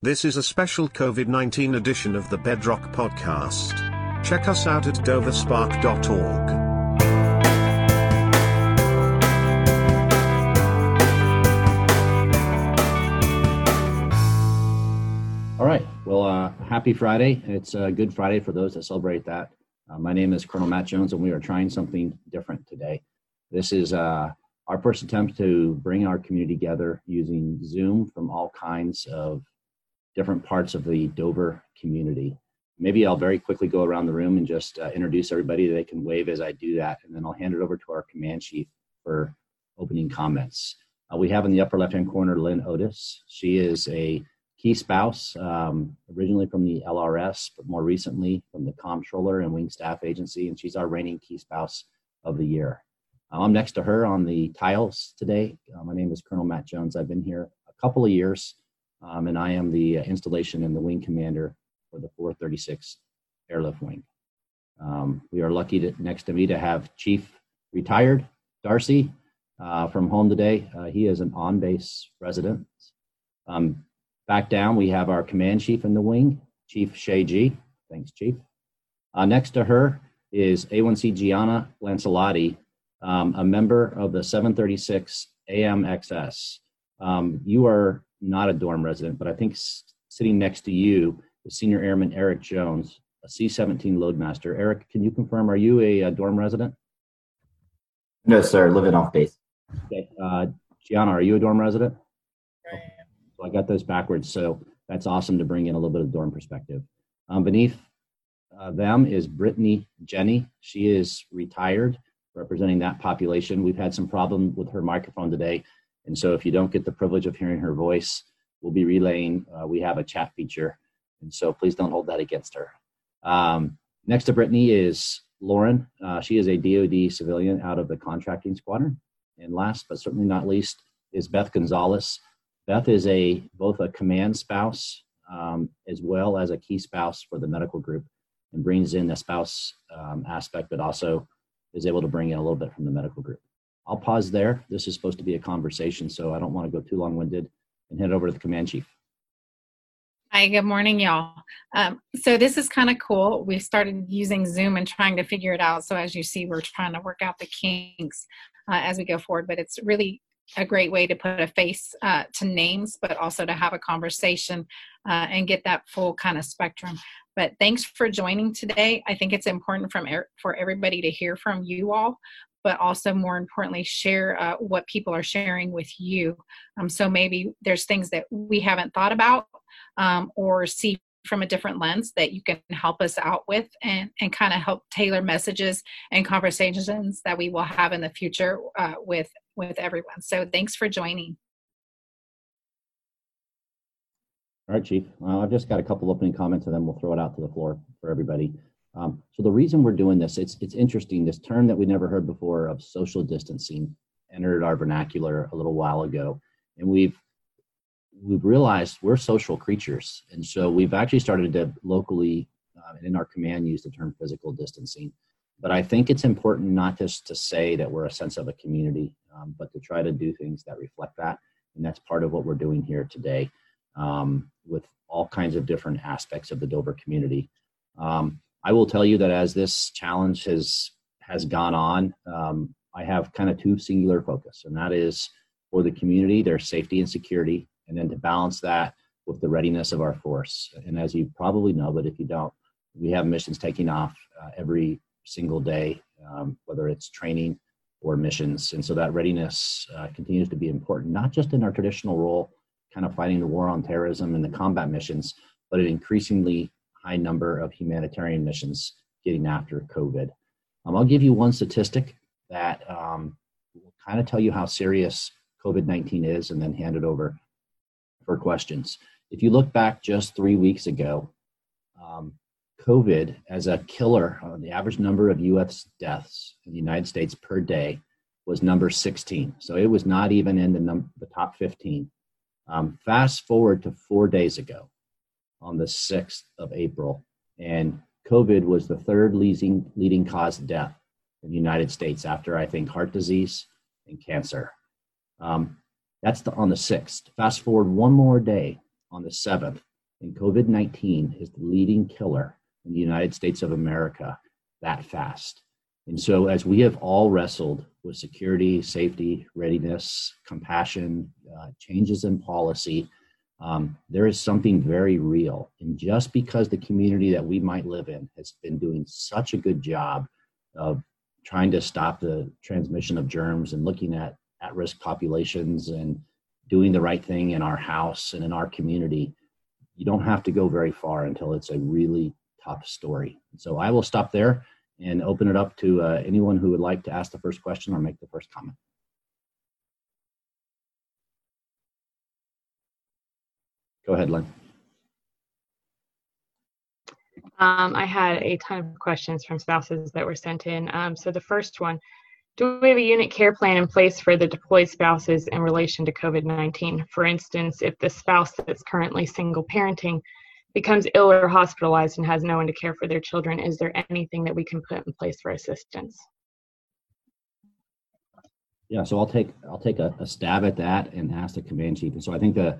This is a special COVID 19 edition of the Bedrock Podcast. Check us out at doverspark.org. All right. Well, uh, happy Friday. It's a good Friday for those that celebrate that. Uh, my name is Colonel Matt Jones, and we are trying something different today. This is uh, our first attempt to bring our community together using Zoom from all kinds of different parts of the Dover community. Maybe I'll very quickly go around the room and just uh, introduce everybody. They can wave as I do that, and then I'll hand it over to our command chief for opening comments. Uh, we have in the upper left-hand corner Lynn Otis. She is a key spouse, um, originally from the LRS, but more recently from the Comptroller and Wing Staff Agency, and she's our reigning key spouse of the year. Uh, I'm next to her on the tiles today. Uh, my name is Colonel Matt Jones. I've been here a couple of years um, and I am the uh, installation and the wing commander for the 436 Airlift Wing. Um, we are lucky to, next to me to have Chief retired Darcy uh, from home today. Uh, he is an on-base resident. Um, back down, we have our command chief in the wing, Chief Shae Gee. Thanks, Chief. Uh, next to her is A1C Gianna Lancelotti, um, a member of the 736 AMXS. Um, you are not a dorm resident, but I think s- sitting next to you is Senior Airman Eric Jones, a C 17 loadmaster. Eric, can you confirm, are you a, a dorm resident? No, sir. Living off base. Okay. Uh, Gianna, are you a dorm resident? So I got those backwards. So that's awesome to bring in a little bit of dorm perspective. Um, beneath uh, them is Brittany Jenny. She is retired, representing that population. We've had some problem with her microphone today. And so if you don't get the privilege of hearing her voice, we'll be relaying. Uh, we have a chat feature. And so please don't hold that against her. Um, next to Brittany is Lauren. Uh, she is a DoD civilian out of the contracting squadron. And last but certainly not least is Beth Gonzalez. Beth is a both a command spouse um, as well as a key spouse for the medical group and brings in the spouse um, aspect, but also is able to bring in a little bit from the medical group. I'll pause there. This is supposed to be a conversation, so I don't want to go too long winded and hand over to the command chief. Hi, good morning, y'all. Um, so this is kind of cool. We started using Zoom and trying to figure it out. So as you see, we're trying to work out the kinks uh, as we go forward. But it's really a great way to put a face uh, to names, but also to have a conversation uh, and get that full kind of spectrum. But thanks for joining today. I think it's important from er- for everybody to hear from you all but also more importantly share uh, what people are sharing with you um, so maybe there's things that we haven't thought about um, or see from a different lens that you can help us out with and, and kind of help tailor messages and conversations that we will have in the future uh, with with everyone so thanks for joining All right, Chief. Uh, I've just got a couple opening comments and then we'll throw it out to the floor for everybody. Um, so the reason we're doing this, it's it's interesting. This term that we never heard before of social distancing entered our vernacular a little while ago, and we've we've realized we're social creatures, and so we've actually started to locally uh, in our command use the term physical distancing. But I think it's important not just to say that we're a sense of a community, um, but to try to do things that reflect that, and that's part of what we're doing here today um, with all kinds of different aspects of the Dover community. Um, I will tell you that as this challenge has has gone on, um, I have kind of two singular focus, and that is for the community, their safety and security, and then to balance that with the readiness of our force. And as you probably know, but if you don't, we have missions taking off uh, every single day, um, whether it's training or missions, and so that readiness uh, continues to be important, not just in our traditional role, kind of fighting the war on terrorism and the combat missions, but it increasingly high number of humanitarian missions getting after COVID. Um, I'll give you one statistic that um, will kind of tell you how serious COVID 19 is and then hand it over for questions. If you look back just three weeks ago, um, COVID as a killer, uh, the average number of US deaths in the United States per day was number 16. So it was not even in the, num- the top 15. Um, fast forward to four days ago, on the 6th of April, and COVID was the third leading, leading cause of death in the United States after, I think, heart disease and cancer. Um, that's the, on the 6th. Fast forward one more day on the 7th, And COVID 19 is the leading killer in the United States of America that fast. And so, as we have all wrestled with security, safety, readiness, compassion, uh, changes in policy, um, there is something very real. And just because the community that we might live in has been doing such a good job of trying to stop the transmission of germs and looking at at risk populations and doing the right thing in our house and in our community, you don't have to go very far until it's a really tough story. So I will stop there and open it up to uh, anyone who would like to ask the first question or make the first comment. Go ahead, Lynn. Um, I had a ton of questions from spouses that were sent in. Um, so the first one, do we have a unit care plan in place for the deployed spouses in relation to COVID-19? For instance, if the spouse that's currently single parenting becomes ill or hospitalized and has no one to care for their children, is there anything that we can put in place for assistance? Yeah, so I'll take I'll take a, a stab at that and ask the command chief. And so I think the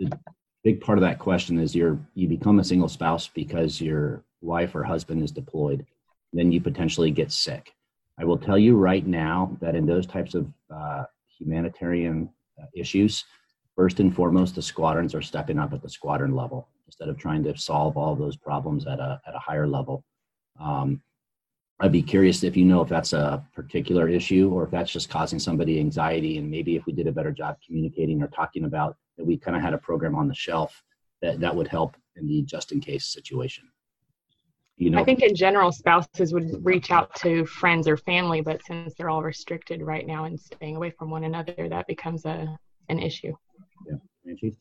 the big part of that question is you're you become a single spouse because your wife or husband is deployed then you potentially get sick. I will tell you right now that in those types of uh, humanitarian uh, issues first and foremost the squadrons are stepping up at the squadron level instead of trying to solve all those problems at a, at a higher level. Um, i'd be curious if you know if that's a particular issue or if that's just causing somebody anxiety and maybe if we did a better job communicating or talking about that we kind of had a program on the shelf that, that would help in the just in case situation. You know, I think in general, spouses would reach out to friends or family, but since they're all restricted right now and staying away from one another, that becomes a an issue. Yeah, Angie.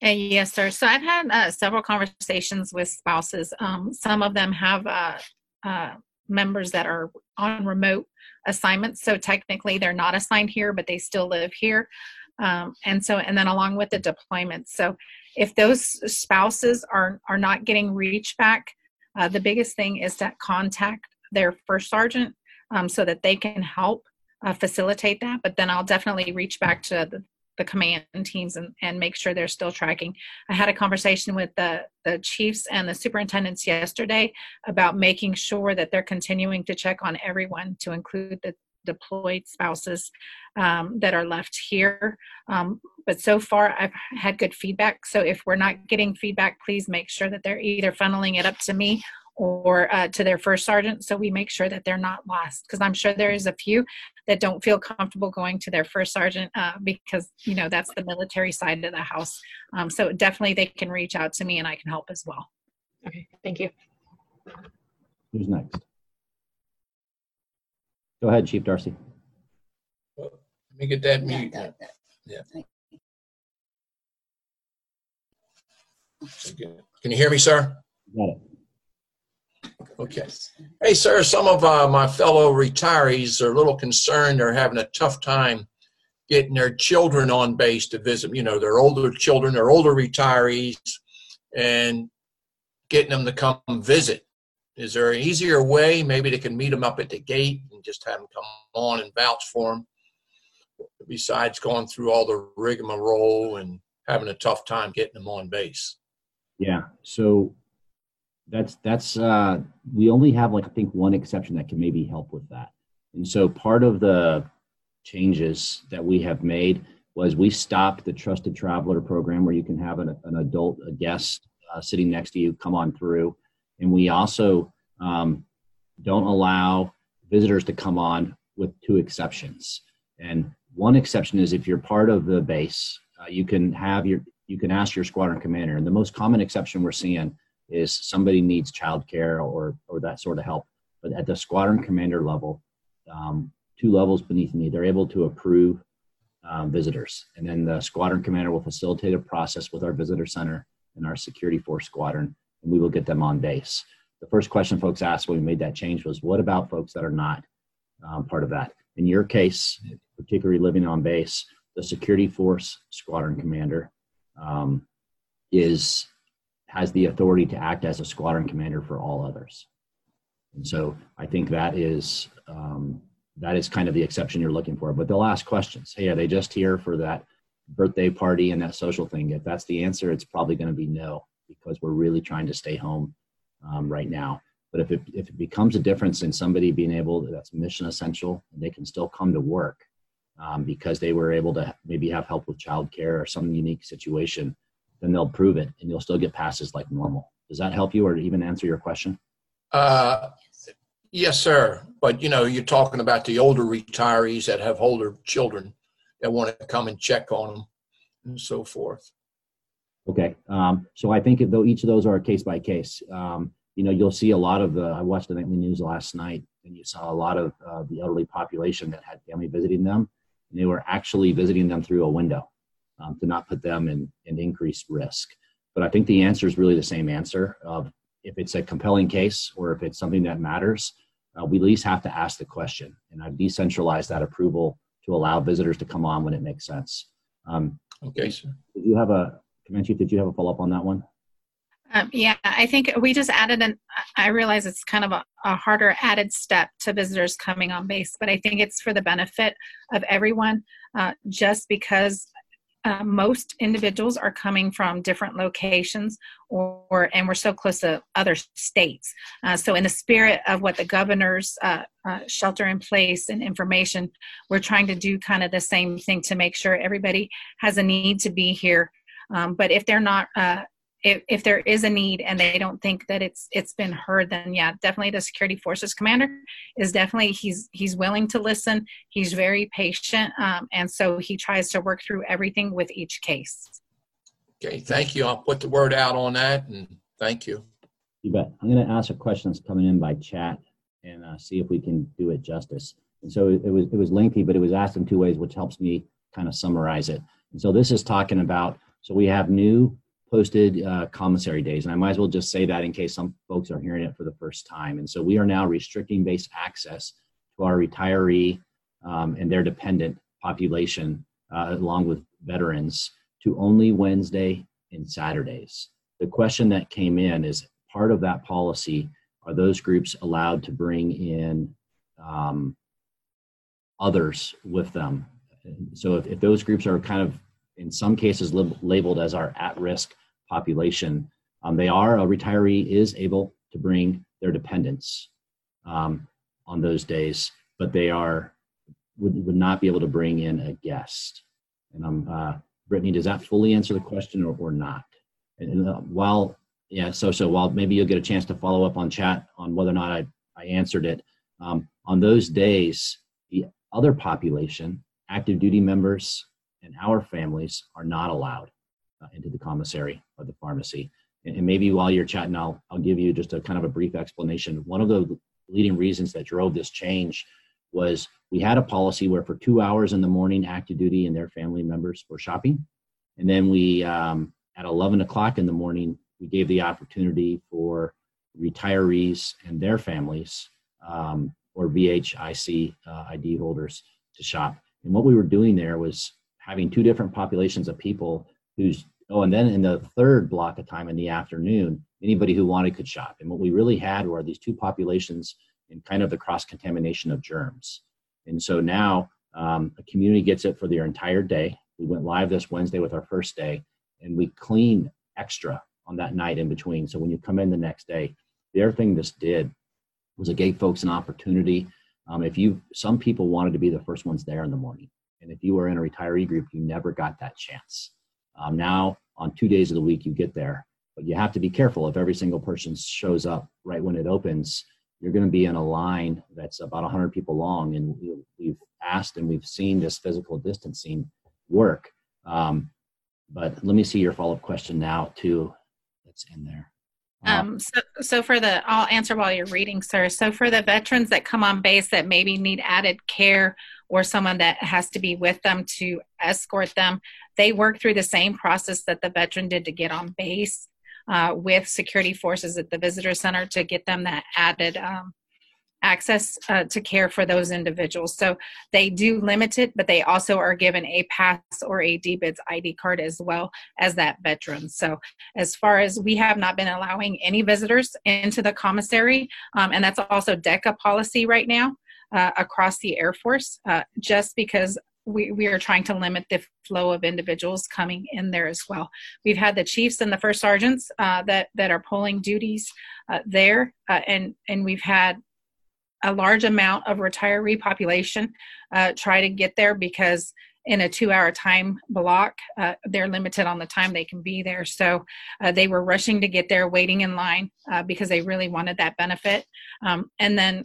yes, sir. So I've had uh, several conversations with spouses. Um, some of them have uh, uh, members that are on remote assignments, so technically they're not assigned here, but they still live here. Um, and so, and then along with the deployments. So, if those spouses are are not getting reach back, uh, the biggest thing is to contact their first sergeant um, so that they can help uh, facilitate that. But then I'll definitely reach back to the, the command teams and, and make sure they're still tracking. I had a conversation with the, the chiefs and the superintendents yesterday about making sure that they're continuing to check on everyone to include the deployed spouses um, that are left here. Um, but so far, I've had good feedback. So if we're not getting feedback, please make sure that they're either funneling it up to me or uh, to their first sergeant. So we make sure that they're not lost because i'm sure there is a few that don't feel comfortable going to their first sergeant uh, because you know that's the military side of the house. Um, so definitely they can reach out to me and i can help as well. Okay thank you. Who's next Go ahead, Chief Darcy. Let me get that mute. Yeah. Can you hear me, sir? Got it. Okay. Hey, sir, some of uh, my fellow retirees are a little concerned. They're having a tough time getting their children on base to visit. You know, their older children, their older retirees, and getting them to come visit. Is there an easier way? Maybe they can meet them up at the gate and just have them come on and vouch for them. Besides going through all the rigmarole and having a tough time getting them on base. Yeah. So that's that's uh, we only have like I think one exception that can maybe help with that. And so part of the changes that we have made was we stopped the trusted traveler program where you can have an, an adult a guest uh, sitting next to you come on through and we also um, don't allow visitors to come on with two exceptions. And one exception is if you're part of the base, uh, you can have your you can ask your squadron commander. And the most common exception we're seeing is somebody needs childcare or or that sort of help. But at the squadron commander level, um, two levels beneath me, they're able to approve um, visitors, and then the squadron commander will facilitate a process with our visitor center and our security force squadron and we will get them on base. The first question folks asked when we made that change was, what about folks that are not um, part of that? In your case, particularly living on base, the security force squadron commander um, is has the authority to act as a squadron commander for all others. And so I think that is um, that is kind of the exception you're looking for. But they'll ask questions. Hey, are they just here for that birthday party and that social thing? If that's the answer, it's probably going to be no because we're really trying to stay home um, right now. But if it, if it becomes a difference in somebody being able, that's mission essential, they can still come to work um, because they were able to maybe have help with childcare or some unique situation, then they'll prove it and you'll still get passes like normal. Does that help you or even answer your question? Uh, yes, sir. But you know, you're talking about the older retirees that have older children that want to come and check on them and so forth. Okay. Um, so I think though each of those are case by case. Um, you know, you'll see a lot of the. I watched the nightly news last night, and you saw a lot of uh, the elderly population that had family visiting them, and they were actually visiting them through a window um, to not put them in, in increased risk. But I think the answer is really the same answer of if it's a compelling case or if it's something that matters, uh, we at least have to ask the question. And I've decentralized that approval to allow visitors to come on when it makes sense. Um, okay, sir. Did you have a, Did you have a follow up on that one? Um, yeah, I think we just added an, I realize it's kind of a, a, harder added step to visitors coming on base, but I think it's for the benefit of everyone uh, just because uh, most individuals are coming from different locations or, or, and we're so close to other states uh, so in the spirit of what the governor's uh, uh shelter in place and information we're trying to do kind of the same thing to make sure everybody has a need to be here um, but if they're not uh, if, if there is a need and they don't think that it's it's been heard then yeah definitely the security forces commander is definitely he's he's willing to listen. He's very patient um, and so he tries to work through everything with each case. Okay thank you. I'll put the word out on that and thank you. You bet. I'm going to ask a question that's coming in by chat and uh, see if we can do it justice. And so it, it was it was lengthy but it was asked in two ways which helps me kind of summarize it. And so this is talking about so we have new posted uh, commissary days. And I might as well just say that in case some folks are hearing it for the first time. And so we are now restricting base access to our retiree um, and their dependent population, uh, along with veterans, to only Wednesday and Saturdays. The question that came in is part of that policy are those groups allowed to bring in um, others with them? So if, if those groups are kind of in some cases lab- labeled as our at-risk population, um, they are a retiree is able to bring their dependents um, on those days, but they are would, would not be able to bring in a guest. And um, uh, Brittany, does that fully answer the question or, or not? And, and uh, while yeah, so so while maybe you'll get a chance to follow up on chat on whether or not I I answered it um, on those days, the other population, active duty members and our families are not allowed uh, into the commissary or the pharmacy. And, and, maybe while you're chatting, I'll, I'll give you just a kind of a brief explanation. One of the leading reasons that drove this change was we had a policy where for two hours in the morning, active duty and their family members were shopping. And then we, um, at 11 o'clock in the morning, we gave the opportunity for retirees and their families um, or VHIC uh, ID holders to shop. And what we were doing there was having two different populations of people who's oh and then in the third block of time in the afternoon anybody who wanted could shop. And what we really had were these two populations in kind of the cross contamination of germs. And so now um, a community gets it for their entire day. We went live this wednesday with our first day and we clean extra on that night in between. So when you come in the next day the other thing this did was it gave folks an opportunity. Um, if you some people wanted to be the first ones there in the morning and if you were in a retiree group, you never got that chance. Um, now, on two days of the week, you get there, but you have to be careful. If every single person shows up right when it opens, you're going to be in a line that's about 100 people long. And we've asked and we've seen this physical distancing work. Um, but let me see your follow up question now, too, that's in there. Uh, um, so, so for the, I'll answer while you're reading, sir. So for the veterans that come on base that maybe need added care or someone that has to be with them to escort them, they work through the same process that the veteran did to get on base uh, with security forces at the visitor center to get them that added um, access uh, to care for those individuals. So they do limit it, but they also are given a pass or a DBIDS ID card as well as that veteran. So as far as we have not been allowing any visitors into the commissary, um, and that's also DECA policy right now uh, across the Air Force, uh, just because we, we are trying to limit the flow of individuals coming in there as well. We've had the chiefs and the first sergeants uh, that that are pulling duties uh, there, uh, and and we've had a large amount of retiree population uh, try to get there because in a two hour time block uh, they're limited on the time they can be there so uh, they were rushing to get there waiting in line because they really wanted that benefit um, and then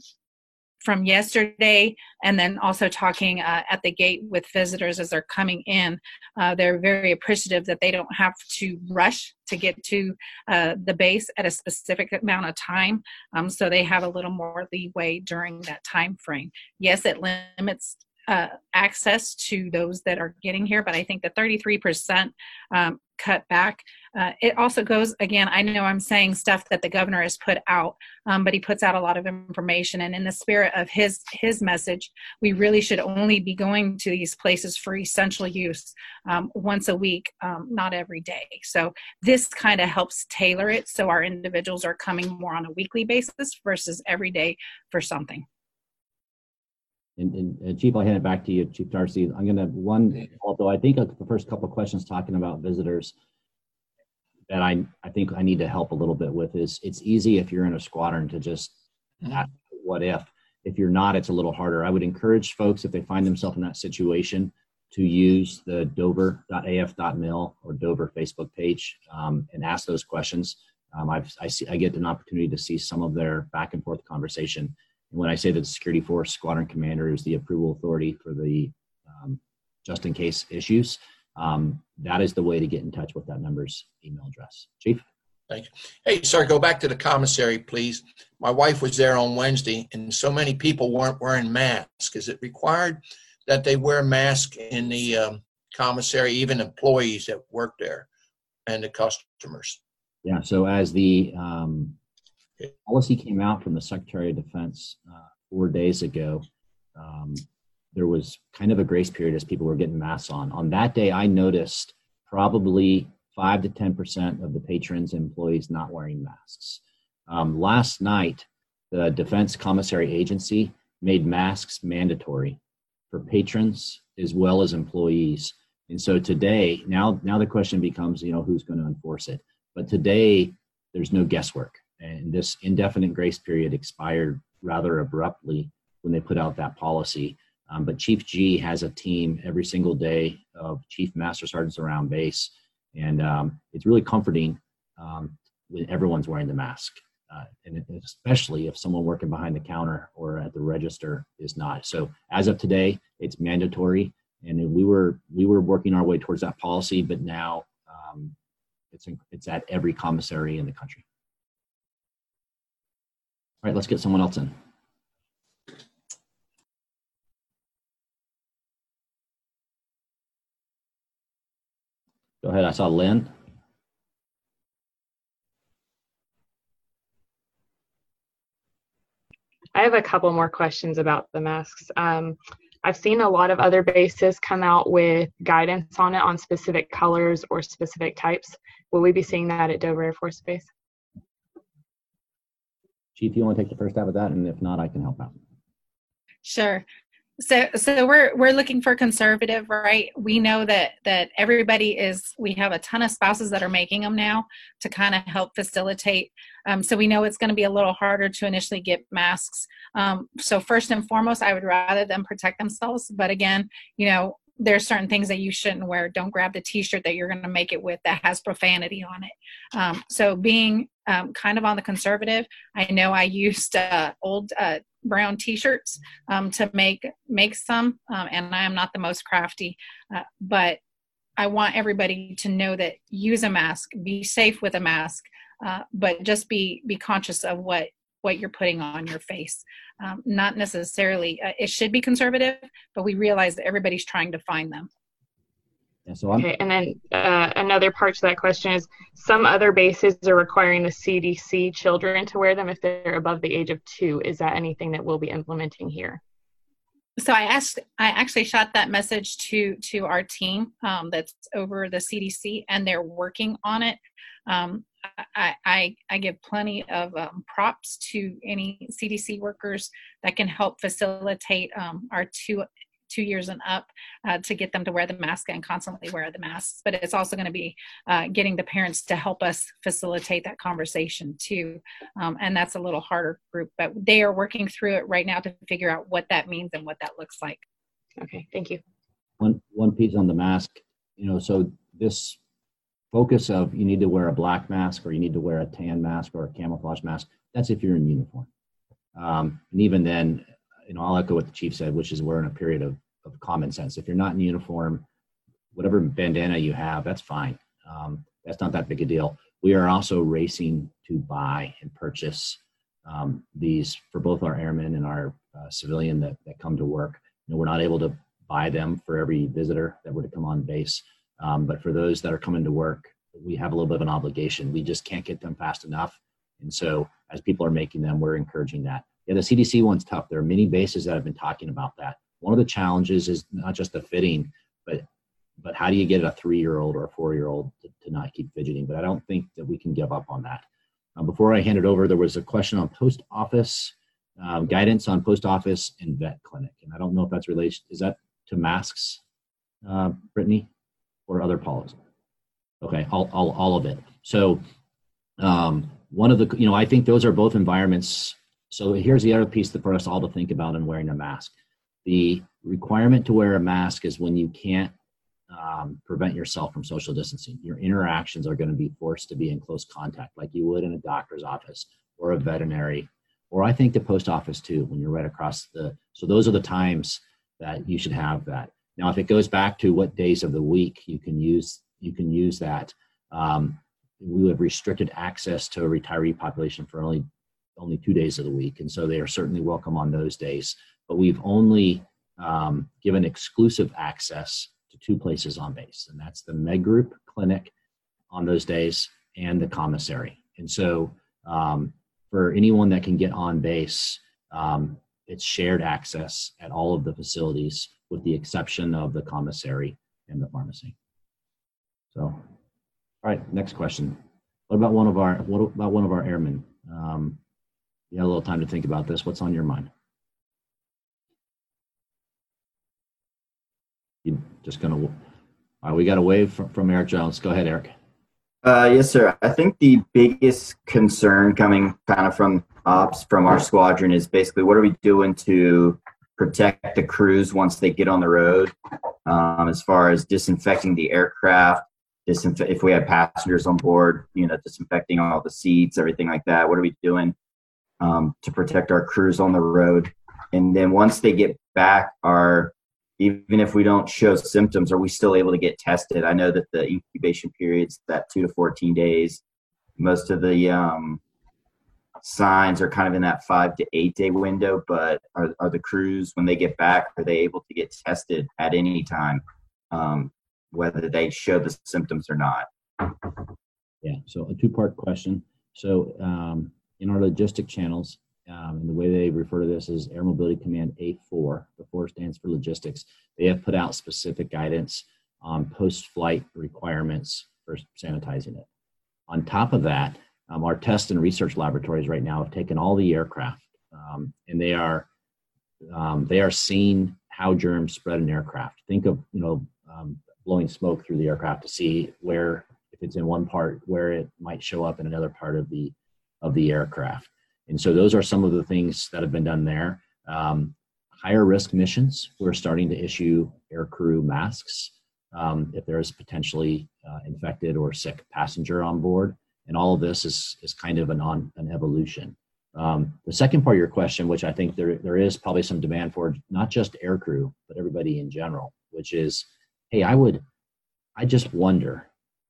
from yesterday and then also talking uh, at the gate with visitors as they're coming in uh, they're very appreciative that they don't have to rush to get to uh, the base at a specific amount of time um, so they have a little more leeway during that time frame. Yes it limits uh, access to those that are getting here, but I think the 33% um, cut back. Uh, it also goes again. I know I'm saying stuff that the governor has put out, um, but he puts out a lot of information. And in the spirit of his his message, we really should only be going to these places for essential use um, once a week, um, not every day. So this kind of helps tailor it so our individuals are coming more on a weekly basis versus every day for something. And, and, and, Chief, I'll hand it back to you, Chief Darcy. I'm going to one, although I think the first couple of questions talking about visitors that I, I think I need to help a little bit with is it's easy if you're in a squadron to just mm-hmm. ask what if. If you're not, it's a little harder. I would encourage folks if they find themselves in that situation to use the dover.af.mil or Dover Facebook page um, and ask those questions. Um, I've, I, see, I get an opportunity to see some of their back and forth conversation and when I say that the security force squadron commander is the approval authority for the um, just in case issues, um, that is the way to get in touch with that member's email address. Chief? Thank you. Hey, sir, go back to the commissary, please. My wife was there on Wednesday, and so many people weren't wearing masks. Is it required that they wear masks in the um, commissary, even employees that work there and the customers? Yeah, so as the um, policy came out from the Secretary of Defense uh, four days ago. Um, there was kind of a grace period as people were getting masks on. On that day, I noticed probably five to ten percent of the patrons employees not wearing masks. Um, last night, the Defense Commissary Agency made masks mandatory for patrons as well as employees. And so today, now now the question becomes, you know, who's going to enforce it? But today, there's no guesswork and this indefinite grace period expired rather abruptly when they put out that policy. Um, but Chief Gee has a team every single day of chief master sergeants around base, and um, it's really comforting um, when everyone's wearing the mask, uh, and especially if someone working behind the counter or at the register is not. So as of today, it's mandatory, and we were we were working our way towards that policy, but now um, it's it's at every commissary in the country. All right, let's get someone else in. Go ahead. I saw Lynn. I have a couple more questions about the masks. Um, I've seen a lot of other bases come out with guidance on it on specific colors or specific types. Will we be seeing that at Dover Air Force Base? Chief, you want to take the first stab at that? And if not, I can help out. Sure. So, so we're we're looking for conservative, right? We know that that everybody is. We have a ton of spouses that are making them now to kind of help facilitate. Um, so we know it's going to be a little harder to initially get masks. Um, so first and foremost, I would rather them protect themselves. But again, you know, there's certain things that you shouldn't wear. Don't grab the T-shirt that you're going to make it with that has profanity on it. Um, so being um, kind of on the conservative, I know I used uh, old uh, brown T-shirts um, to make make some, um, and I am not the most crafty, uh, but I want everybody to know that use a mask, be safe with a mask, uh, but just be be conscious of what what you're putting on your face. Um, not necessarily, uh, it should be conservative, but we realize that everybody's trying to find them. Yeah, so I'm- okay, and then uh, another part to that question is some other bases are requiring the CDC children to wear them if they're above the age of two. Is that anything that we'll be implementing here? so I asked, I actually shot that message to to our team um, that's over the CDC, and they're working on it. Um, I, I, I give plenty of um, props to any CDC workers that can help facilitate um, our two two years and up uh, to get them to wear the mask and constantly wear the masks. But it's also going to be uh, getting the parents to help us facilitate that conversation too. Um, and that's a little harder group, but they are working through it right now to figure out what that means and what that looks like. Okay, thank you. One one piece on the mask, you know, so this focus of you need to wear a black mask or you need to wear a tan mask or a camouflage mask. That's if you're in uniform. Um, and even then, you know, I'll echo what the chief said, which is we're in a period of, of common sense. If you're not in uniform, whatever bandana you have, that's fine. Um, that's not that big a deal. We are also racing to buy and purchase um, these for both our airmen and our uh, civilian that, that come to work. You know, we're not able to buy them for every visitor that were to come on base. Um, but for those that are coming to work, we have a little bit of an obligation. We just can't get them fast enough. And so as people are making them, we're encouraging that. Yeah, the CDC one's tough. There are many bases that have been talking about that. One of the challenges is not just the fitting, but but how do you get a three-year-old or a four-year-old to, to, not keep fidgeting? But I don't think that we can give up on that. Um, before I hand it over, there was a question on post office um, guidance on post office and vet clinic, and I don't know if that's related. Is that to masks, uh, Brittany? Or other policy? Okay, all, all, all of it. So um, one of the, you know, I think those are both environments. So here's the other piece for us all to think about in wearing a mask. The requirement to wear a mask is when you can't um, prevent yourself from social distancing. Your interactions are going to be forced to be in close contact, like you would in a doctor's office or a veterinary, or I think the post office too, when you're right across the. So those are the times that you should have that. Now, if it goes back to what days of the week you can use, you can use that. Um, we have restricted access to a retiree population for only only two days of the week, and so they are certainly welcome on those days. But we've only um, given exclusive access to two places on base, and that's the Med Group clinic on those days and the commissary. And so, um, for anyone that can get on base, um, it's shared access at all of the facilities with the exception of the commissary and the pharmacy. So, all right, next question. What about one of our what about one of our airmen? Um, you had a little time to think about this. What's on your mind? You just gonna? All right, we got a wave from, from Eric Jones. Go ahead, Eric. Uh, yes, sir. I think the biggest concern coming kind of from ops from our squadron is basically what are we doing to protect the crews once they get on the road, um, as far as disinfecting the aircraft, if we have passengers on board, you know, disinfecting all the seats, everything like that. What are we doing um, to protect our crews on the road? And then once they get back, are even if we don't show symptoms, are we still able to get tested? I know that the incubation period's that two to 14 days. Most of the um, signs are kind of in that five to eight day window, but are, are the crews, when they get back, are they able to get tested at any time, um, whether they show the symptoms or not? Yeah, so a two part question. So, um, in our logistic channels, um, and the way they refer to this is Air Mobility Command A4. The 4 stands for logistics. They have put out specific guidance on post flight requirements for sanitizing it. On top of that, um, our test and research laboratories right now have taken all the aircraft um, and they are um, they are seeing how germs spread in aircraft. Think of you know um, blowing smoke through the aircraft to see where if it's in one part where it might show up in another part of the of the aircraft. And so those are some of the things that have been done there. Um, higher risk missions, we're starting to issue aircrew masks um, if there is potentially uh, infected or sick passenger on board and all of this is is kind of an on an evolution. Um, the second part of your question, which I think there there is probably some demand for, not just aircrew but everybody in general, which is, hey, I would, I just wonder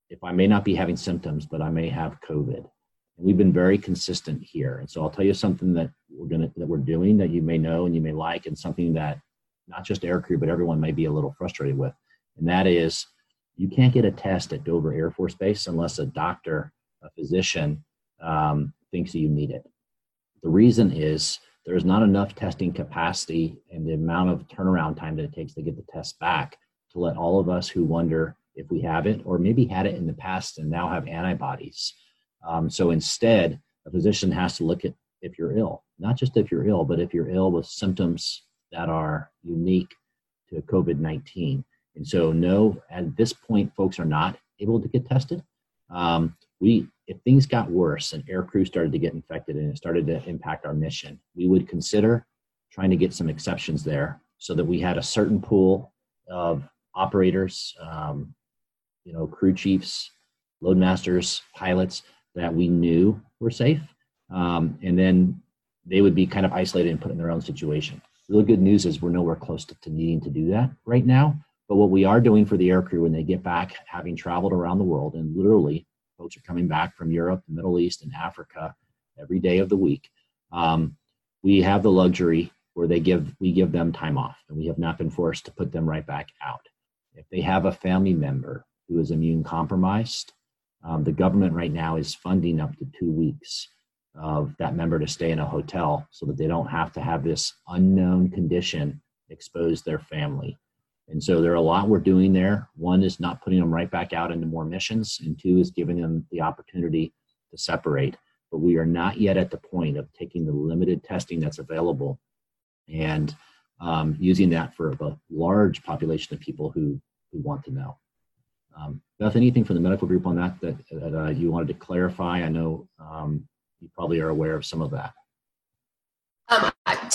if I may not be having symptoms, but I may have COVID. And we've been very consistent here, and so I'll tell you something that we're gonna that we're doing that you may know and you may like, and something that not just aircrew but everyone may be a little frustrated with, and that is you can't get a test at Dover Air Force Base unless a doctor a physician um, thinks you need it. The reason is there's not enough testing capacity and the amount of turnaround time that it takes to get the test back to let all of us who wonder if we have it or maybe had it in the past and now have antibodies. Um, so instead, a physician has to look at if you're ill, not just if you're ill, but if you're ill with symptoms that are unique to COVID 19. And so, no, at this point, folks are not able to get tested. Um, we, if things got worse and air crew started to get infected and it started to impact our mission, we would consider trying to get some exceptions there so that we had a certain pool of operators, um, you know, crew chiefs, loadmasters, pilots that we knew were safe. Um, and then they would be kind of isolated and put in their own situation. The really good news is we're nowhere close to, to needing to do that right now. But what we are doing for the aircrew when they get back, having traveled around the world, and literally folks are coming back from Europe, the Middle East, and Africa every day of the week. Um, we have the luxury where they give we give them time off, and we have not been forced to put them right back out. If they have a family member who is immune compromised, um, the government right now is funding up to two weeks of that member to stay in a hotel so that they don't have to have this unknown condition expose their family. And so there are a lot we're doing there. One is not putting them right back out into more missions, and two is giving them the opportunity to separate. But we are not yet at the point of taking the limited testing that's available and um, using that for a large population of people who, who want to know. Um, Beth, anything from the medical group on that that, that uh, you wanted to clarify? I know um, you probably are aware of some of that.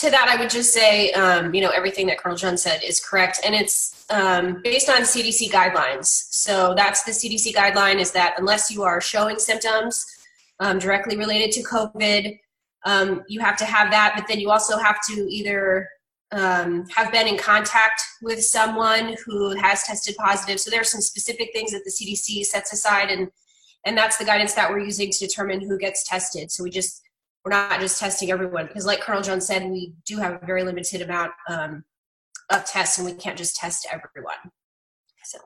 To that, I would just say, um, you know, everything that Colonel John said is correct, and it's um, based on CDC guidelines. So that's the CDC guideline: is that unless you are showing symptoms um, directly related to COVID, um, you have to have that. But then you also have to either um, have been in contact with someone who has tested positive. So there are some specific things that the CDC sets aside, and and that's the guidance that we're using to determine who gets tested. So we just we're not just testing everyone because, like Colonel John said, we do have a very limited amount um, of tests, and we can't just test everyone. So.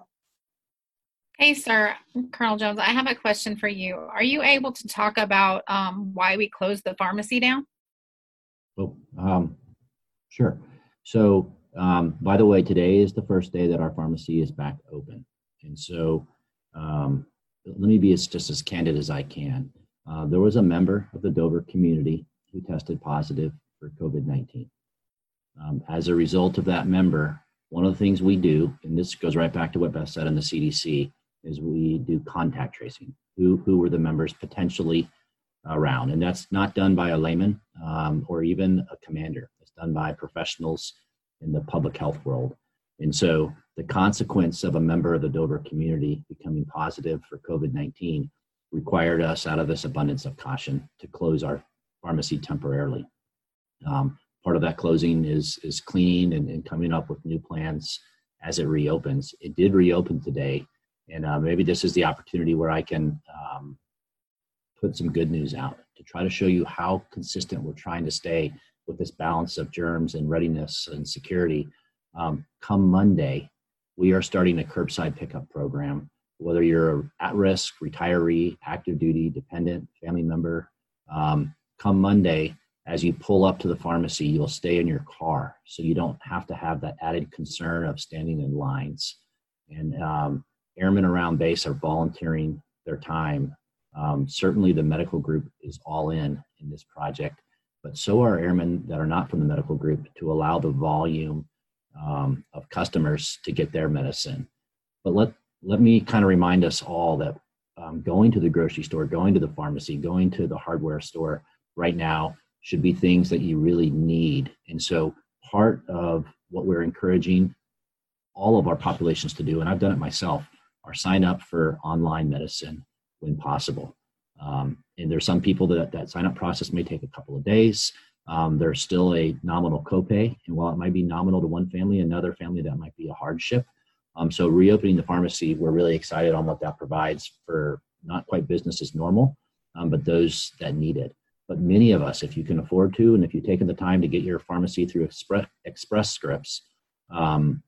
Hey, sir, Colonel Jones, I have a question for you. Are you able to talk about um, why we closed the pharmacy down? Oh, um, sure. So, um, by the way, today is the first day that our pharmacy is back open. And so, um, let me be as, just as candid as I can. Uh, there was a member of the Dover community who tested positive for COVID 19. Um, as a result of that member, one of the things we do, and this goes right back to what Beth said in the CDC, is we do contact tracing. Who, who were the members potentially around? And that's not done by a layman um, or even a commander. It's done by professionals in the public health world. And so the consequence of a member of the Dover community becoming positive for COVID 19 required us, out of this abundance of caution, to close our pharmacy temporarily. Um, part of that closing is, is cleaning and, and, coming up with new plans as it reopens. It did reopen today, and uh, maybe this is the opportunity where I can um, put some good news out to try to show you how consistent we're trying to stay with this balance of germs and readiness and security. Um, come Monday, we are starting a curbside pickup program. Whether you're at risk, retiree, active duty, dependent, family member, um, come Monday, as you pull up to the pharmacy, you'll stay in your car so you don't have to have that added concern of standing in lines. And um, airmen around base are volunteering their time. Um, certainly, the medical group is all in in this project, but so are airmen that are not from the medical group to allow the volume um, of customers to get their medicine. But let let me kind of remind us all that um, going to the grocery store, going to the pharmacy, going to the hardware store right now should be things that you really need. And so part of what we're encouraging all of our populations to do, and I've done it myself, are sign up for online medicine when possible. Um, and there's some people that that sign up process may take a couple of days. Um, there's still a nominal copay, and while it might be nominal to one family, another family that might be a hardship. Um, so reopening the pharmacy, we're really excited on what that provides for not quite business as normal, um, but those that need it. But many of us, if you can afford to, and if you've taken the time to get your pharmacy through Express, express Scripts, um,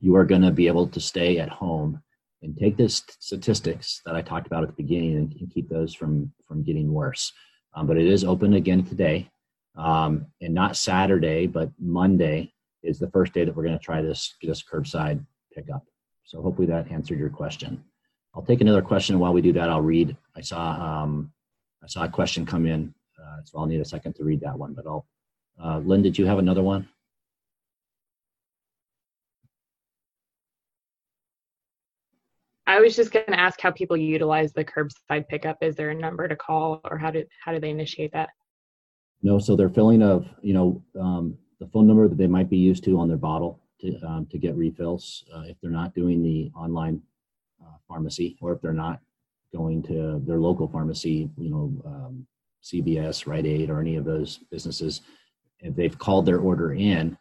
you are going to be able to stay at home and take the statistics that I talked about at the beginning and, and keep those from from getting worse. Um, but it is open again today um, and not Saturday, but Monday is the first day that we're going to try this this curbside pick up. So hopefully that answered your question. I'll take another question while we do that. I'll read. I saw um, I saw a question come in, uh, so I'll need a second to read that one. But I'll uh, Lynn, did you have another one? I was just going to ask how people utilize the curbside pickup. Is there a number to call, or how do how do they initiate that? No, so they're filling of you know um, the phone number that they might be used to on their bottle to um, to get refills uh, if they're not doing the online uh, pharmacy or if they're not going to their local pharmacy, you know, um, CVS, Rite Aid, or any of those businesses. If they've called their order in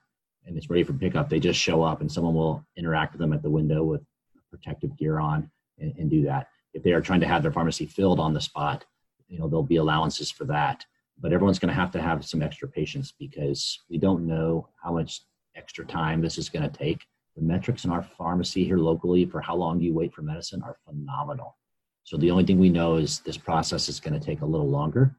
and it's ready for pickup, they just show up and someone will interact with them at the window with protective gear on and, and do that. If they are trying to have their pharmacy filled on the spot, you know, there'll be allowances for that. But everyone's going to have to have some extra patience because we don't know how much extra time this is going to take. The metrics in our pharmacy here locally for how long you wait for medicine are phenomenal. So the only thing we know is this process is going to take a little longer.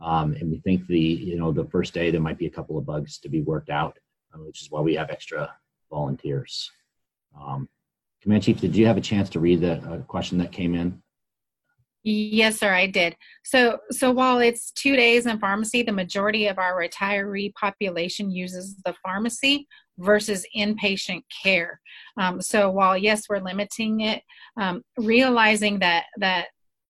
Um, and we think the, you know, the first day there might be a couple of bugs to be worked out, uh, which is why we have extra volunteers. Um, Command Chief, did you have a chance to read the uh, question that came in? Yes, sir, I did. So, so while it's two days in pharmacy, the majority of our retiree population uses the pharmacy versus inpatient care. Um, so, while yes, we're limiting it, um, realizing that that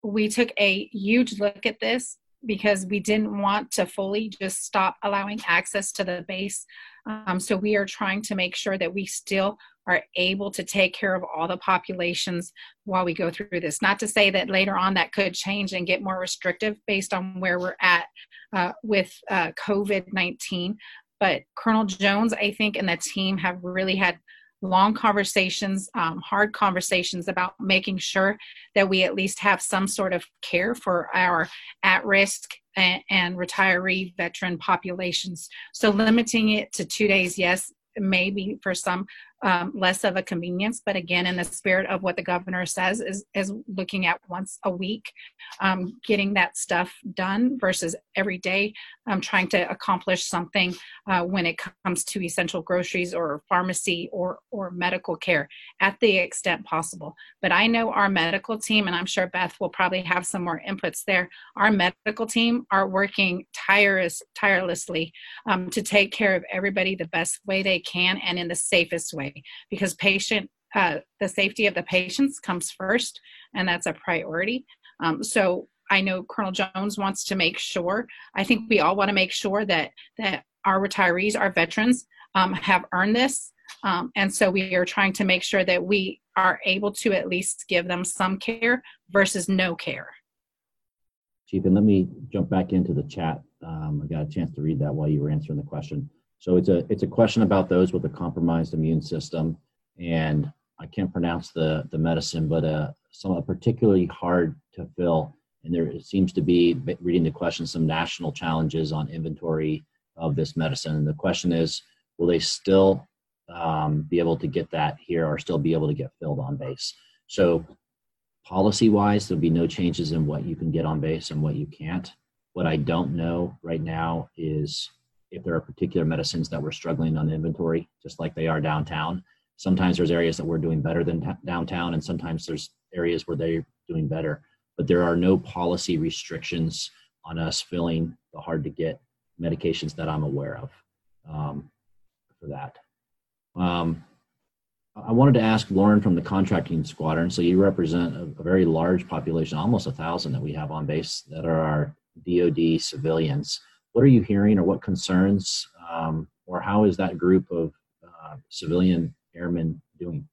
we took a huge look at this because we didn't want to fully just stop allowing access to the base. Um, so we are trying to make sure that we still are able to take care of all the populations while we go through this. Not to say that later on that could change and get more restrictive based on where we're at uh, with uh, COVID 19. But Colonel Jones, I think, and the team have really had long conversations, um, hard conversations about making sure that we at least have some sort of care for our at risk and, and, retiree veteran populations. So limiting it to two days, yes, maybe for some um, less of a convenience. But again, in the spirit of what the governor says, is is looking at once a week, um, getting that stuff done versus every day um, trying to accomplish something uh, when it comes to essential groceries or pharmacy or or medical care at the extent possible. But I know our medical team, and I'm sure Beth will probably have some more inputs there. Our medical team are working tireless, tirelessly um, to take care of everybody the best way they can and in the safest way because patient uh, the safety of the patients comes first and that's a priority. Um, so i know colonel jones wants to make sure i think we all want to make sure that that our retirees our veterans um, have earned this. Um, and so we are trying to make sure that we are able to at least give them some care versus no care. Chief and let me jump back into the chat. Um, i got a chance to read that while you were answering the question so it's a it's a question about those with a compromised immune system, and I can't pronounce the the medicine, but uh, some particularly hard to fill. And there seems to be reading the question some national challenges on inventory of this medicine. And the question is, will they still um, be able to get that here, or still be able to get filled on base? So policy wise, there'll be no changes in what you can get on base and what you can't. What I don't know right now is if there are particular medicines that we're struggling on inventory, just like they are downtown. Sometimes there's areas that we're doing better than t- downtown, and sometimes there's areas where they're doing better. But there are no policy restrictions on us filling the hard to get medications that I'm aware of um, for that. Um, I wanted to ask Lauren from the contracting squadron. So you represent a, a very large population, almost a thousand that we have on base that are our DoD civilians what are you hearing or what concerns um, or how is that group of uh, civilian airmen doing?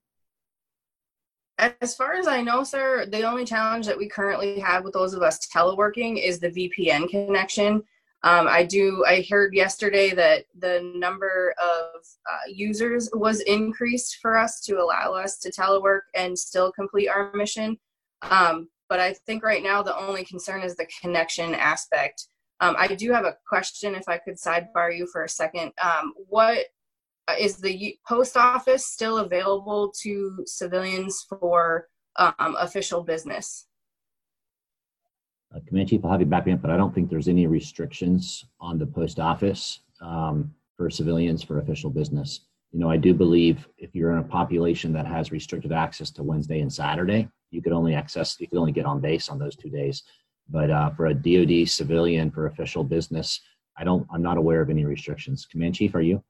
As far as I know, sir, the only challenge that we currently have with those of us teleworking is the VPN connection. Um, I do. I heard yesterday that the number of uh, users was increased for us to allow us to telework and still complete our mission. Um, but I think right now the only concern is the connection aspect. Um, I do have a question, if I could sidebar you for a second. Um, what uh, the post office still available to civilians for um, official business? Uh, Command Chief, I'll have you back up, but I don't think there's any restrictions on the post office um, for civilians for official business. You know, I do believe if you're in a population that has restricted access to Wednesday and Saturday, you could only access, you could only get on base on those two days. But uh, for a DoD civilian for official business, I don't. I'm not aware of any restrictions. Command Chief, are you?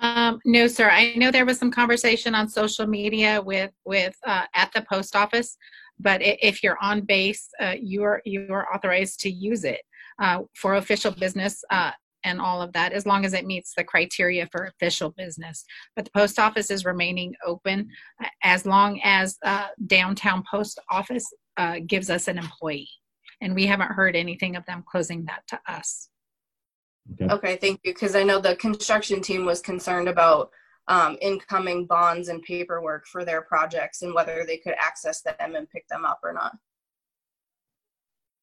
Um, no, sir. I know there was some conversation on social media with with uh, at the post office, but if you're on base, uh, you are you are authorized to use it uh, for official business uh, and all of that, as long as it meets the criteria for official business. But the post office is remaining open uh, as long as uh, downtown post office gives us an employee, and we haven't heard anything of them closing that to us. Okay, okay thank you. Because I know the construction team was concerned about um, incoming bonds and paperwork for their projects and whether they could access them and pick them up or not.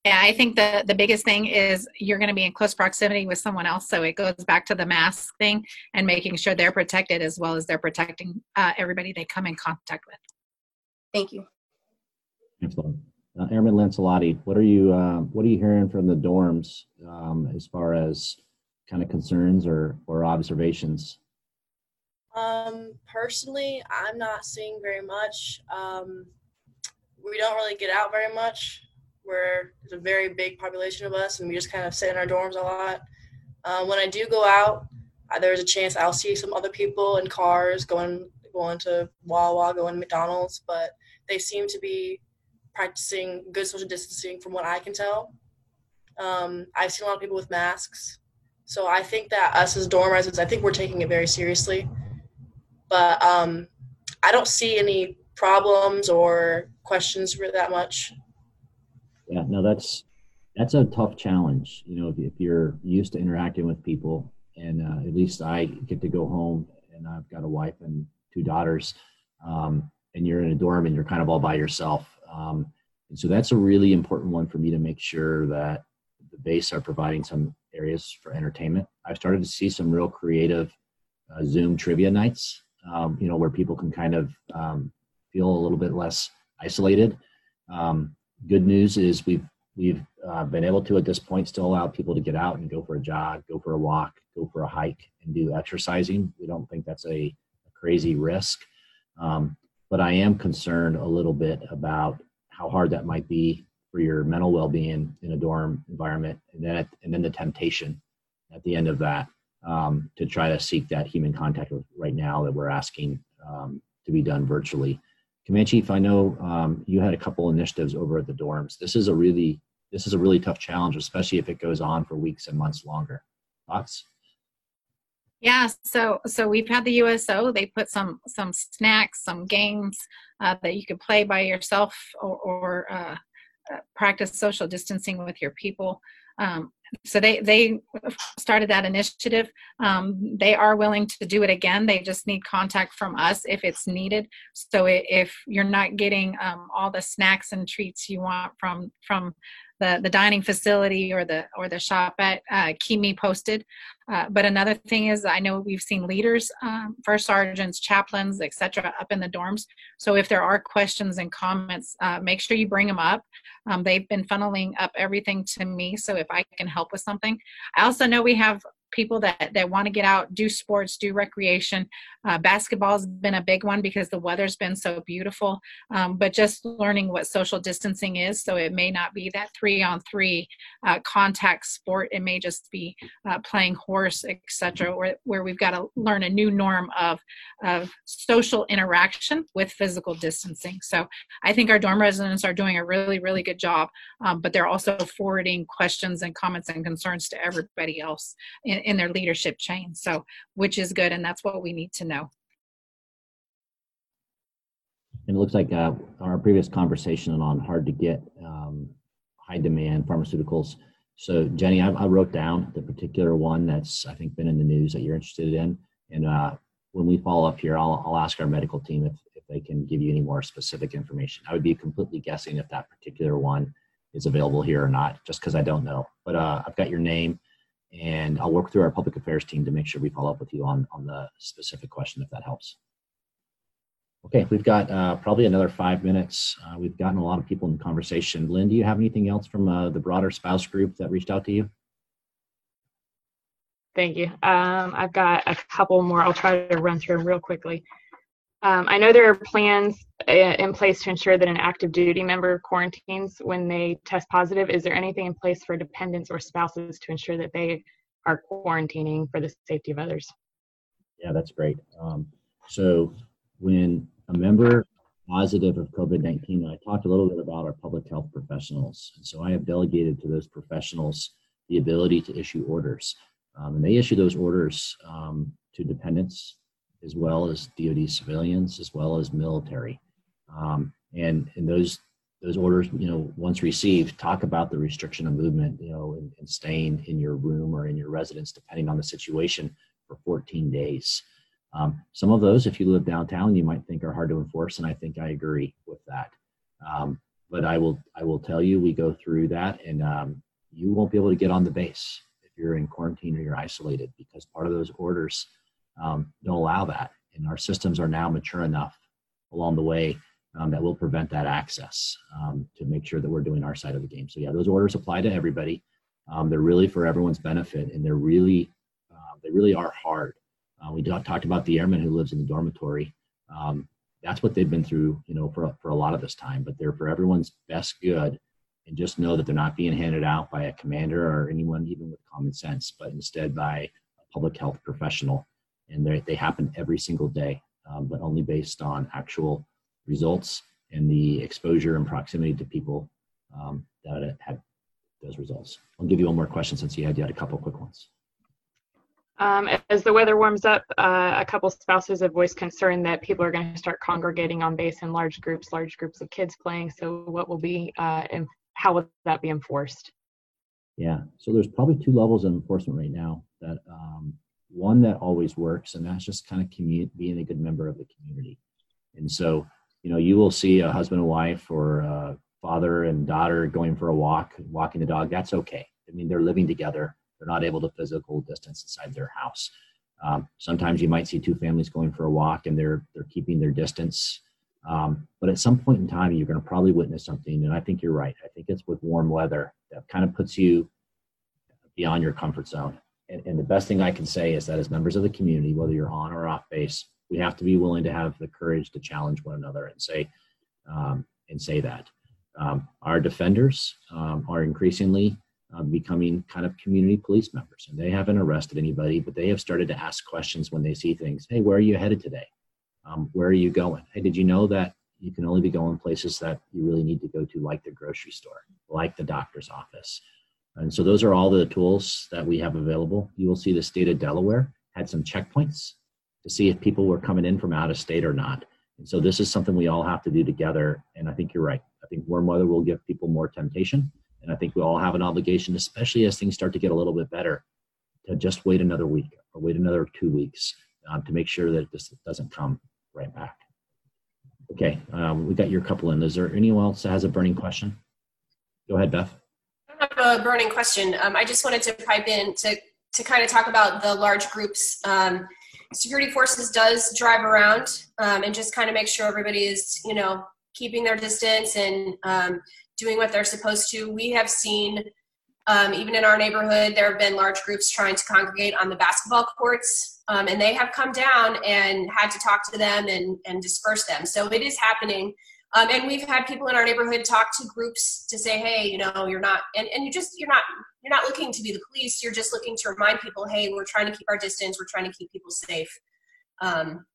Yeah, I think the the biggest thing is you're going to be in close proximity with someone else, so it goes back to the mask thing and making sure they're protected as well as they're protecting uh, everybody they come in contact with. Thank you. Excellent. Uh, Airman Lancelotti, what are you uh, what are you hearing from the dorms um, as far as kind of concerns or or observations? Um, personally, I'm not seeing very much. Um, we don't really get out very much. We're a very big population of us, and we just kind of sit in our dorms a lot. Uh, when I do go out, there's a chance I'll see some other people in cars going going to Wawa, going to McDonald's, but they seem to be practicing good social distancing from what I can tell. Um, I've seen a lot of people with masks, so I think that us as dorm residents, I think we're taking it very seriously. But um, I don't see any problems or questions for that much. Yeah, no, that's that's a tough challenge. You know, if, if you're used to interacting with people, and uh, at least I get to go home, and I've got a wife and two daughters, um, and you're in a dorm and you're kind of all by yourself. Um, and so that's a really important one for me to make sure that the base are providing some areas for entertainment. I've started to see some real creative uh, Zoom trivia nights, um, you know, where people can kind of um, feel a little bit less isolated. Um, good news is we've we've uh, been able to at this point still allow people to get out and go for a jog, go for a walk, go for a hike, and do exercising. We don't think that's a, a crazy risk, um, but I am concerned a little bit about how hard that might be for your mental well-being in a dorm environment and then and then the temptation at the end of that um, to try to seek that human contact right now that we're asking um, to be done virtually. Command chief i know um, you had a couple initiatives over at the dorms. This is a really this is a really tough challenge especially if it goes on for weeks and months longer. Thoughts yeah, so so we've had the USO. They put some some snacks, some games uh, that you could play by yourself or, or uh, practice social distancing with your people. Um, so they they started that initiative. Um, they are willing to do it again. They just need contact from us if it's needed. So if you're not getting um, all the snacks and treats you want from from the, the dining facility or the or the shop at uh, keep me posted. Uh, but another thing is i know we've seen leaders um, first sergeants chaplains etc up in the dorms. So if there are questions and comments uh, make sure you bring them up. Um, they've been funneling up everything to me so if i can help with something. I also know we have people that, that want to get out, do sports, do recreation. Uh, basketball's been a big one because the weather's been so beautiful. Um, but just learning what social distancing is, so it may not be that three on three uh, contact sport. It may just be uh, playing horse, etc., where, where we've got to learn a new norm of of social interaction with physical distancing. So I think our dorm residents are doing a really really good job, um, but they're also forwarding questions and comments and concerns to everybody else in, in their leadership chain. So, which is good, and that's what we need to know. And it looks like uh, our previous conversation on hard to get, um, high demand pharmaceuticals. So, Jenny, I, I, wrote down the particular one that's I think been in the news that you're interested in, and uh, when we follow up here, I'll, I'll ask our medical team if, if they can give you any more specific information. I would be completely guessing if that particular one is available here or not, just because I don't know. But uh, I've got your name and I'll work through our public affairs team to make sure we follow up with you on, on the specific question if that helps. Okay, we've got uh, probably another five minutes. Uh, we've gotten a lot of people in the conversation. Lynn, do you have anything else from uh, the broader spouse group that reached out to you? Thank you. Um, I've got a couple more. I'll try to run through them real quickly. Um, I know there are plans uh, in place to ensure that an active duty member quarantines when they test positive. Is there anything in place for dependents or spouses to ensure that they are quarantining for the safety of others? Yeah, that's great. Um, so when a member positive of COVID 19, I talked a little bit about our public health professionals. So I have delegated to those professionals the ability to issue orders. Um, and they issue those orders um, to dependents as well as DoD civilians as well as military. Um, and and those those orders, you know, once received, talk about the restriction of movement, you know, and, and staying in your room or in your residence, depending on the situation, for 14 days. Um, some of those, if you live downtown, you might think are hard to enforce, and I think I agree with that. Um, but I will I will tell you, we go through that, and um, you won't be able to get on the base if you're in quarantine or you're isolated because part of those orders um, don't allow that, and our systems are now mature enough along the way um, that will prevent that access um, to make sure that we're doing our side of the game. So yeah, those orders apply to everybody. they're really for everyone's benefit, and they're really uh, they really are hard uh, we talked about the airman who lives in the dormitory. Um, that's what they've been through, you know, for for a lot of this time. But they're for everyone's best good, and just know that they're not being handed out by a commander or anyone even with common sense, but instead by a public health professional. And they they happen every single day, um, but only based on actual results and the exposure and proximity to people um, that had those results. I'll give you one more question since you had, you had a couple quick ones. Um, as the weather warms up, uh, a couple spouses have voiced concern that people are going to start congregating on base in large groups, large groups of kids playing. So, what will be, uh, and how will that be enforced? Yeah, so there's probably two levels of enforcement right now. That um, one that always works, and that's just kind of commu- being a good member of the community. And so, you know, you will see a husband and wife or a father and daughter going for a walk, walking the dog. That's okay. I mean, they're living together they're not able to physical distance inside their house. Um, sometimes you might see two families going for a walk and they're they're keeping their distance. Um, but at some point in time, you're going to probably witness something, and I think you're right. I think it's with warm weather that kind of puts you beyond your comfort zone. And, and the best thing I can say is that as members of the community, whether you're on or off base, we have to be willing to have the courage to challenge one another and say um, and say that. Um, our defenders um, are increasingly uh, becoming kind of community police members. And they haven't arrested anybody, but they have started to ask questions when they see things. Hey, where are you headed today? Um, where are you going? Hey, did you know that you can only be going places that you really need to go to, like the grocery store, like the doctor's office? And so those are all the tools that we have available. You will see the state of Delaware had some checkpoints to see if people were coming in from out of state or not. And so this is something we all have to do together. And I think you're right. I think warm weather will give people more temptation. And I think we all have an obligation, especially as things start to get a little bit better, to just wait another week or wait another two weeks um, to make sure that this doesn't come right back. Okay, um, we got your couple in. Is there anyone else that has a burning question? Go ahead, Beth. A burning question. Um, I just wanted to pipe in to, to kind of talk about the large groups. Um, security forces does drive around um, and just kind of make sure everybody is, you know, keeping their distance and um, doing what they're supposed to. We have seen, um, even in our neighborhood, there have been large groups trying to congregate on the basketball courts, um, and they have come down and had to talk to them and, and disperse them. So it is happening. Um, and we've had people in our neighborhood talk to groups to say, hey, you know, you're not, and, and you just, you're not, you're not looking to be the police. You're just looking to remind people, hey, we're trying to keep our distance. We're trying to keep people safe. Um,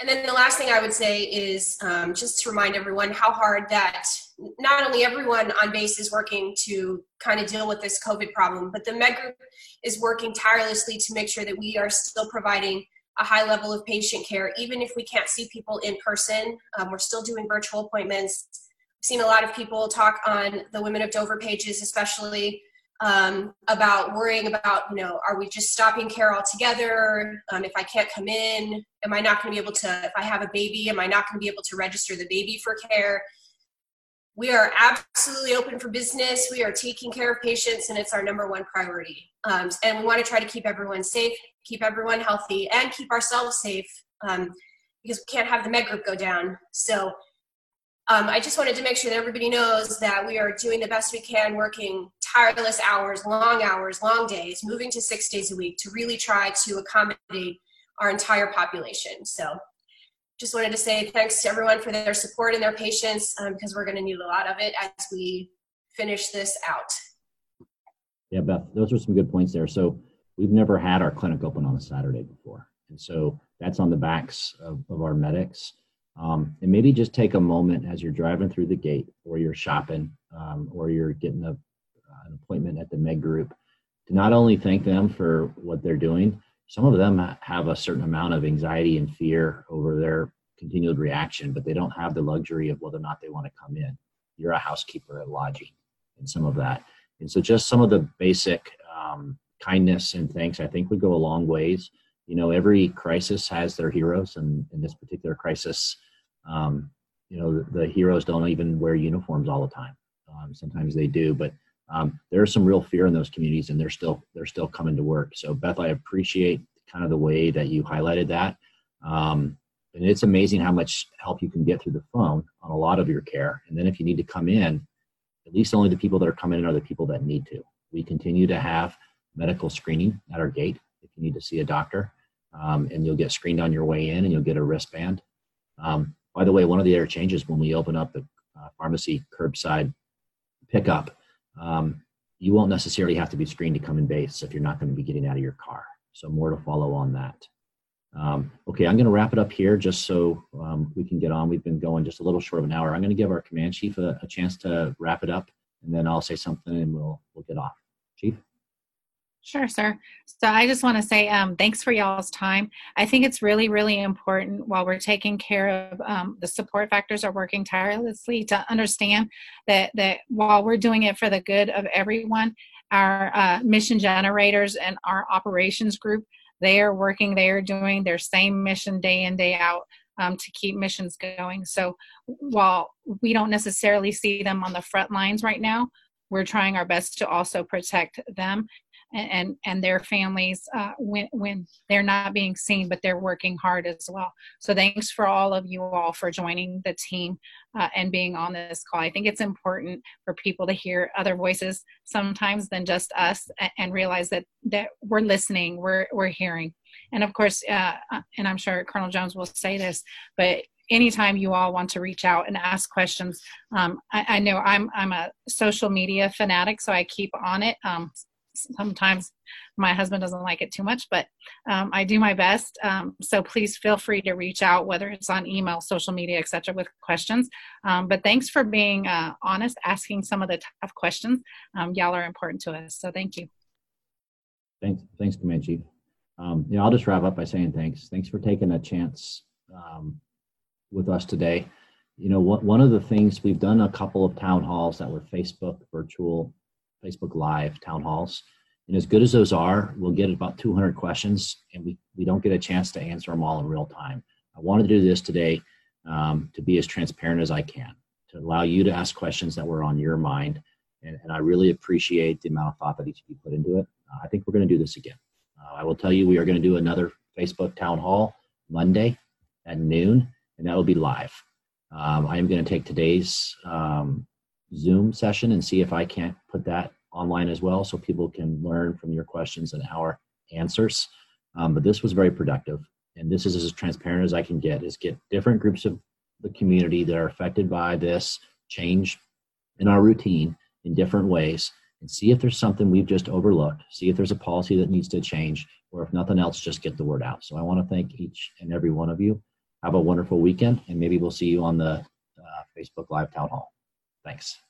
and then the last thing I would say is um, just to remind everyone how hard that not only everyone on base is working to kind of deal with this COVID problem, but the Med Group is working tirelessly to make sure that we are still providing a high level of patient care, even if we can't see people in person. Um, we're still doing virtual appointments. I've seen a lot of people talk on the Women of Dover pages, especially um, about worrying about, you know, are we just stopping care altogether? Um, if I can't come in, am I not going to be able to, if I have a baby, am I not going to be able to register the baby for care? We are absolutely open for business. We are taking care of patients, and it's our number one priority. Um, and we want to try to keep everyone safe, keep everyone healthy, and keep ourselves safe um, because we can't have the med group go down. So um, I just wanted to make sure that everybody knows that we are doing the best we can, working tireless hours, long hours, long days, moving to six days a week to really try to accommodate our entire population. So just wanted to say thanks to everyone for their support and their patience um, because we're going to need a lot of it as we finish this out. Yeah, Beth, those are some good points there. So we've never had our clinic open on a Saturday before. And so that's on the backs of, of our medics. Um, and maybe just take a moment as you're driving through the gate or you're shopping um, or you're getting a, an appointment at the med group to not only thank them for what they're doing, some of them have a certain amount of anxiety and fear over their continued reaction, but they don't have the luxury of whether or not they want to come in. You're a housekeeper at lodging and some of that. And so just some of the basic um, kindness and thanks, I think would go a long ways. You know, every crisis has their heroes, and in this particular crisis, um, you know, the, the, heroes don't even wear uniforms all the time. Um, sometimes they do, but um, there's some real fear in those communities, and they're still they're still coming to work. So, Beth, I appreciate kind of the way that you highlighted that. Um, and it's amazing how much help you can get through the phone on a lot of your care. And then if you need to come in, at least only the people that are coming in are the people that need to. We continue to have medical screening at our gate if you need to see a doctor, um, and you'll get screened on your way in, and you'll get a wristband. Um, by the way, one of the other changes when we open up the uh, pharmacy curbside pickup, um, you won't necessarily have to be screened to come in base if you're not going to be getting out of your car. So more to follow on that. Um, okay, I'm going to wrap it up here just so um, we can get on. We've been going just a little short of an hour. I'm going to give our command chief a, a chance to wrap it up, and then I'll say something and we'll we'll get off. Chief. Sure, sir. So I just want to say um, thanks for y'all's time. I think it's really, really important while we're taking care of um, the support factors are working tirelessly to understand that that while we're doing it for the good of everyone, our uh, mission generators and our operations group they are working they are doing their same mission day in day out um, to keep missions going so while we don't necessarily see them on the front lines right now we're trying our best to also protect them and and their families uh, when when they're not being seen, but they're working hard as well. So thanks for all of you all for joining the team uh, and being on this call. I think it's important for people to hear other voices sometimes than just us, and realize that that we're listening, we're we're hearing, and of course, uh, uh, and I'm sure Colonel Jones will say this, but anytime you all want to reach out and ask questions um, I, I, know I'm I'm a social media fanatic, so I keep on it. Um, sometimes my husband doesn't like it too much, but um, I do my best. Um, so please feel free to reach out, whether it's on email, social media, etc., with questions. Um, but thanks for being uh, honest, asking some of the tough questions. Um, y'all are important to us, so thank you. Thanks, thanks, Command Chief. Um, you know, I'll just wrap up by saying thanks. Thanks for taking a chance um, with us today. You know, one of the things we've done a couple of town halls that were Facebook virtual Facebook Live town halls. And as good as those are, we'll get about 200 questions, and we, we don't get a chance to answer them all in real time. I wanted to do this today um, to be as transparent as I can, to allow you to ask questions that were on your mind. And, and I really appreciate the amount of thought that each of you put into it. Uh, I think we're going to do this again. Uh, I will tell you, we are going to do another Facebook town hall Monday at noon, and that will be live. Um, I am going to take today's um, Zoom session and see if I can't put that online as well so people can learn from your questions and our answers. Um, but this was very productive. And this is as transparent as I can get is get different groups of the community that are affected by this change in our routine in different ways and see if there's something we've just overlooked, see if there's a policy that needs to change, or if nothing else, just get the word out. So I want to thank each and every one of you. Have a wonderful weekend, and maybe we'll see you on the uh, Facebook Live Town Hall. Thanks.